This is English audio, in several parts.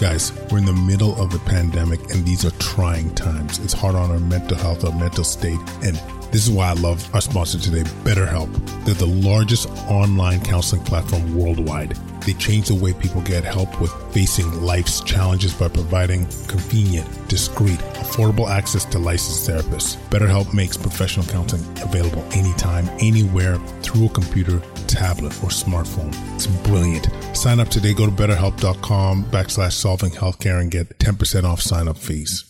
Guys, we're in the middle of a pandemic and these are trying times. It's hard on our mental health, our mental state. And this is why I love our sponsor today, BetterHelp. They're the largest online counseling platform worldwide. They change the way people get help with facing life's challenges by providing convenient, discreet, affordable access to licensed therapists. BetterHelp makes professional counseling available anytime, anywhere, through a computer, tablet, or smartphone. It's brilliant. Sign up today. Go to betterhelp.com backslash solving healthcare and get 10% off sign up fees.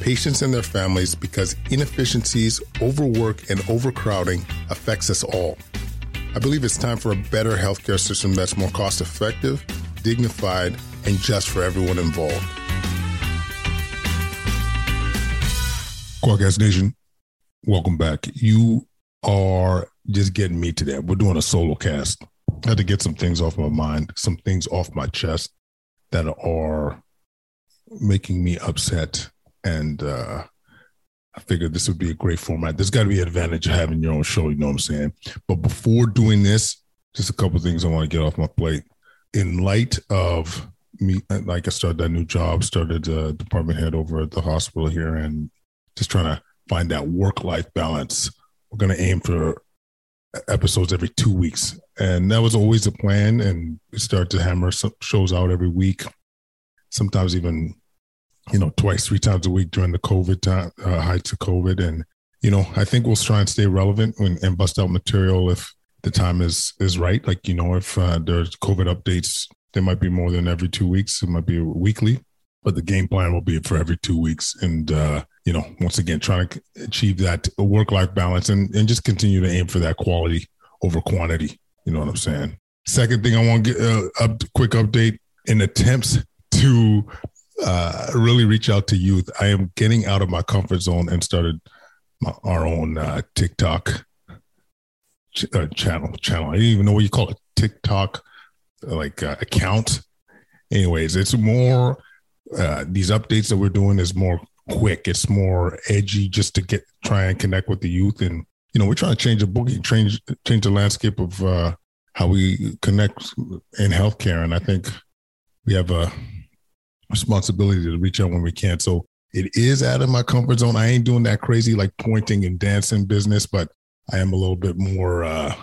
patients, and their families because inefficiencies, overwork, and overcrowding affects us all. I believe it's time for a better healthcare system that's more cost effective, dignified, and just for everyone involved. Kwadcast Nation, welcome back. You are just getting me to that. We're doing a solo cast. I had to get some things off my mind, some things off my chest that are making me upset. And uh, I figured this would be a great format. There's got to be an advantage of having your own show, you know what I'm saying? But before doing this, just a couple things I want to get off my plate. In light of me, like I started that new job, started a department head over at the hospital here, and just trying to find that work life balance. We're going to aim for episodes every two weeks. And that was always the plan. And we start to hammer shows out every week, sometimes even, you know, twice, three times a week during the COVID time, uh, heights of COVID. And, you know, I think we'll try and stay relevant and, and bust out material if the time is is right. Like, you know, if uh, there's COVID updates, there might be more than every two weeks. It might be weekly, but the game plan will be for every two weeks. And, uh, you know, once again, trying to achieve that work life balance and, and just continue to aim for that quality over quantity. You know what I'm saying? Second thing I want to get a uh, up, quick update in attempts to uh, really reach out to youth. I am getting out of my comfort zone and started my, our own uh, TikTok ch- uh, channel. Channel. I didn't even know what you call it. TikTok like uh, account. Anyways, it's more uh, these updates that we're doing is more quick. It's more edgy just to get try and connect with the youth. And you know, we're trying to change the boogie, change change the landscape of uh, how we connect in healthcare. And I think we have a responsibility to reach out when we can. So it is out of my comfort zone. I ain't doing that crazy like pointing and dancing business, but I am a little bit more uh,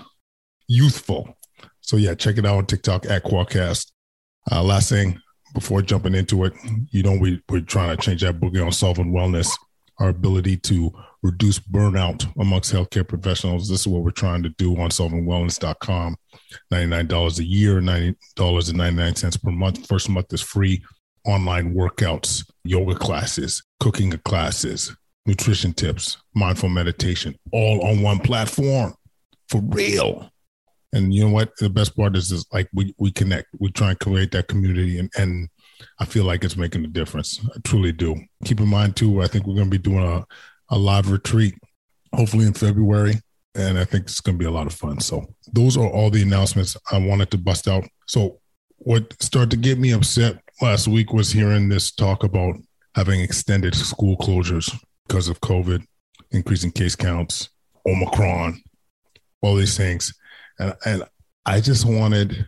youthful. So yeah, check it out on TikTok at Kwadcast. Uh, last thing, before jumping into it, you know, we, we're trying to change that boogie on solving wellness, our ability to reduce burnout amongst healthcare professionals. This is what we're trying to do on solvingwellness.com. $99 a year, $90.99 per month. First month is free. Online workouts, yoga classes, cooking classes, nutrition tips, mindful meditation, all on one platform for real. And you know what? The best part is, is like we, we connect. We try and create that community, and, and I feel like it's making a difference. I truly do. Keep in mind too, I think we're going to be doing a, a live retreat, hopefully in February, and I think it's going to be a lot of fun. So those are all the announcements I wanted to bust out. So what started to get me upset last week was hearing this talk about having extended school closures because of COVID, increasing case counts, Omicron, all these things. And, and I just wanted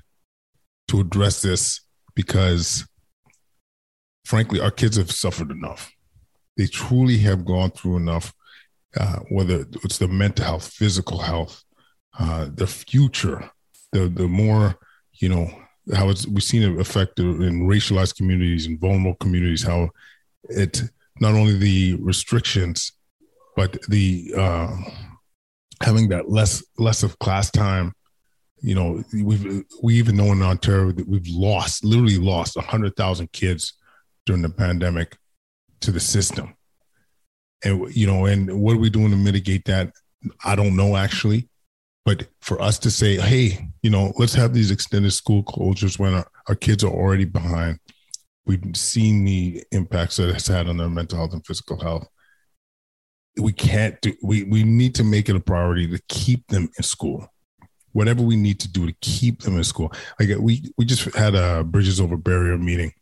to address this because, frankly, our kids have suffered enough. They truly have gone through enough, uh, whether it's the mental health, physical health, uh, the future, the, the more, you know, how it's, we've seen it affect in racialized communities and vulnerable communities, how it not only the restrictions, but the uh, having that less less of class time. You know, we've we even know in Ontario that we've lost literally lost hundred thousand kids during the pandemic to the system. And you know, and what are we doing to mitigate that? I don't know actually. But for us to say, hey, you know, let's have these extended school closures when our, our kids are already behind. We've seen the impacts that it's had on their mental health and physical health. We can't do, we, we need to make it a priority to keep them in school. Whatever we need to do to keep them in school. Like we, we just had a Bridges Over Barrier meeting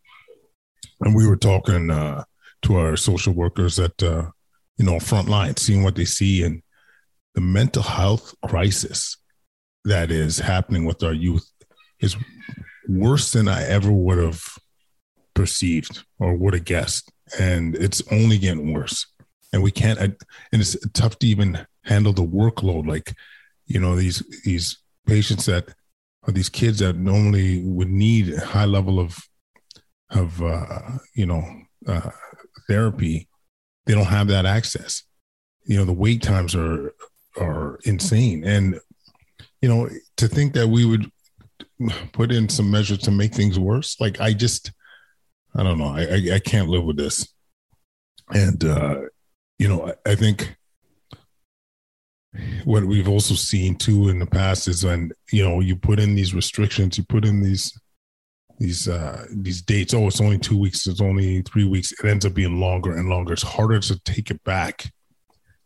and we were talking uh, to our social workers at, uh, you know, front line, seeing what they see. And the mental health crisis that is happening with our youth is worse than I ever would have perceived or would have guessed. And it's only getting worse. And we can't, and it's tough to even handle the workload. Like, you know, these, these patients that are these kids that normally would need a high level of, of, uh, you know, uh, therapy, they don't have that access. You know, the wait times are are insane. And you know, to think that we would put in some measures to make things worse, like I just, I don't know, I I, I can't live with this. And uh, you know, I, I think what we've also seen too in the past is when you know you put in these restrictions, you put in these these uh these dates oh it's only two weeks it's only three weeks it ends up being longer and longer it's harder to take it back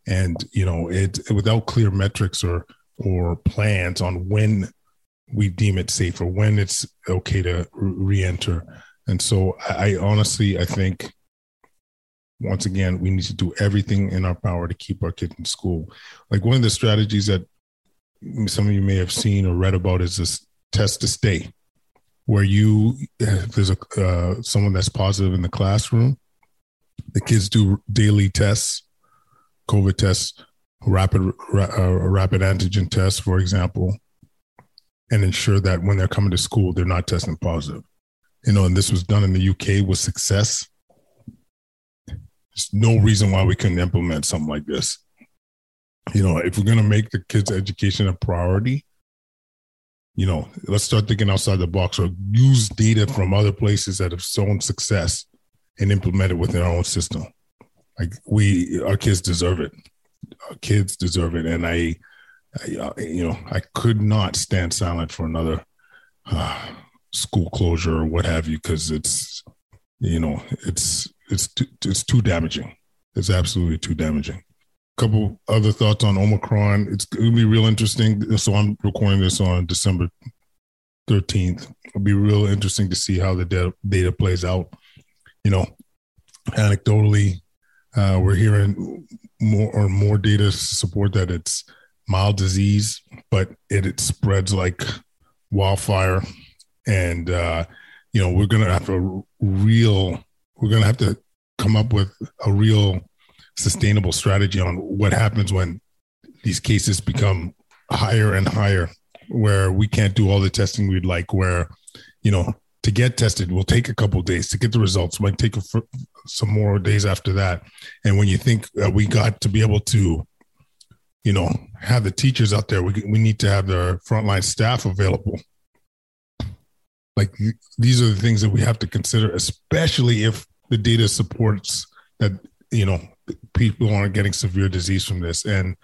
and you know it without clear metrics or or plans on when we deem it safe or when it's okay to re-enter. And so I, honestly i think once again we need to do everything in our power to keep our kids in school. Like one of the strategies that some of you may have seen or read about is this test to stay where you there's a uh, someone that's positive in the classroom. The kids do daily tests COVID tests, rapid uh, rapid antigen tests, for example, and ensure that when they're coming to school, they're not testing positive. You know, and this was done in the UK with success. There's no reason why we couldn't implement something like this. You know, if we're going to make the kids' education a priority, you know, let's start thinking outside the box or use data from other places that have shown success and implement it within our own system. Like we, our kids deserve it. Our kids deserve it, and I, I uh, you know, I could not stand silent for another uh, school closure or what have you, because it's, you know, it's it's too, it's too damaging. It's absolutely too damaging. Couple other thoughts on Omicron. It's going to be real interesting. So I'm recording this on December 13th. It'll be real interesting to see how the data, data plays out. You know, anecdotally, uh, we're hearing more or more data support that it's mild disease, but it, it spreads like wildfire. And, uh, you know, we're going to have a real, we're going to have to come up with a real sustainable strategy on what happens when these cases become higher and higher, where we can't do all the testing we'd like, where, you know, to get tested will take a couple days to get the results. Might take a, some more days after that. And when you think uh, we got to be able to you know have the teachers out there we, we need to have the frontline staff available. Like these are the things that we have to consider especially if the data supports that you know people aren't getting severe disease from this. And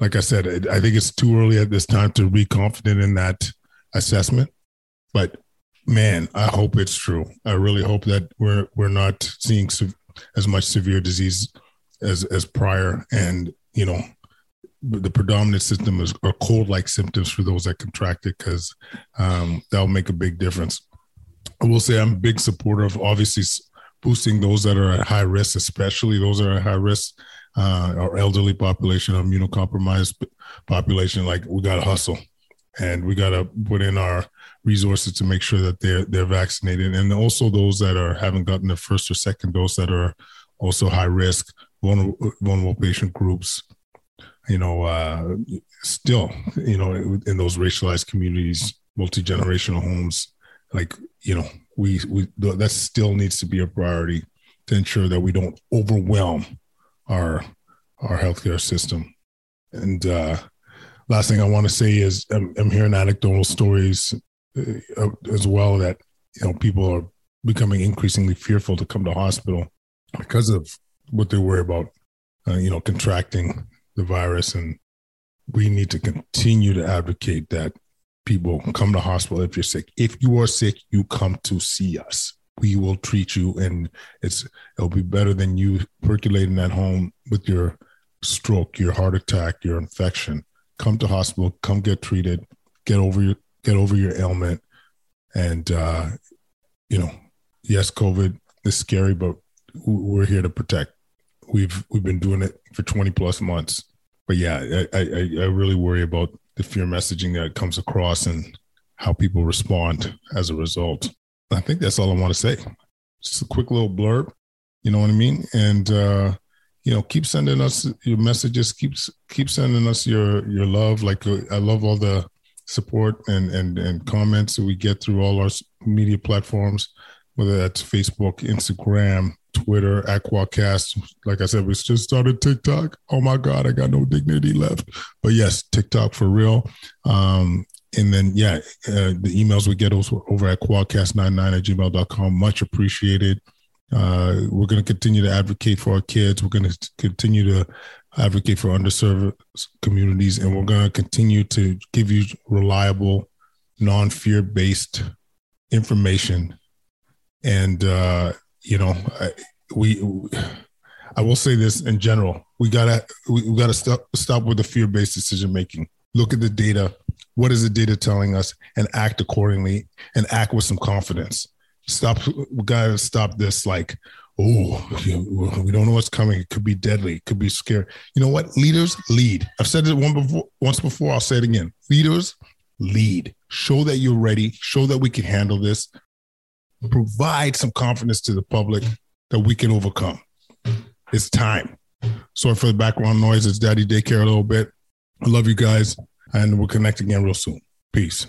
like i said i think it's too early at this time to be confident in that assessment. But man, I hope it's true. I really hope that we're we're not seeing as much severe disease as as prior, and you know, the predominant symptom is are cold like symptoms for those that contract it because um, that'll make a big difference. I will say I'm a big supporter of obviously boosting those that are at high risk, especially those that are at high risk, uh, our elderly population, immunocompromised population. Like we got to hustle and we got to put in our resources to make sure that they're they're vaccinated, and also those that are haven't gotten the first or second dose that are also high risk, vulnerable, vulnerable patient groups. You know, uh, still, you know, in those racialized communities, multi generational homes, like you know, we we that still needs to be a priority. to ensure that we don't overwhelm our our healthcare system. And uh, last thing I want to say is I'm, I'm hearing anecdotal stories as well that you know people are becoming increasingly fearful to come to hospital because of what they worry about, uh, you know, contracting the virus. And we need to continue to advocate that people come to hospital if you're sick. If you are sick, you come to see us. We will treat you, and it's it'll be better than you percolating at home with your stroke, your heart attack, your infection. Come to hospital. Come get treated. Get over your get over your ailment, and uh, you know, yes, COVID is scary, but we're here to protect. We've we've been doing it for 20 plus months. But yeah, I, I, I really worry about the fear messaging that comes across and how people respond as a result. I think that's all I want to say. Just a quick little blurb, you know what I mean? And uh, you know, keep sending us your messages. Keep keep sending us your your love. Like I love all the support and and and comments that we get through all our media platforms, whether that's Facebook, Instagram, Twitter, Aquacast. Like I said, we just started TikTok. Oh my God, I got no dignity left. But yes, TikTok for real. Um, and then, yeah, uh, the emails we get over, over at kwadcast99 at gmail.com. Much appreciated. Uh, we're going to continue to advocate for our kids. We're going to continue to advocate for underserved communities, and we're going to continue to give you reliable, non fear based information. And uh, you know, we, I will say this in general, we gotta, we, we gotta stop, stop with the fear based decision making. Look at the data. What is the data telling us and act accordingly and act with some confidence. Stop. We gotta stop this like, oh, we don't know what's coming. It could be deadly. It could be scary. You know what? Leaders lead. I've said it one before, once before. I'll say it again. Leaders lead. Show that you're ready. Show that we can handle this provide some confidence to the public that we can overcome. It's time. Sorry for the background noise. It's daddy daycare a little bit. I love you guys, and we'll connect again real soon. Peace.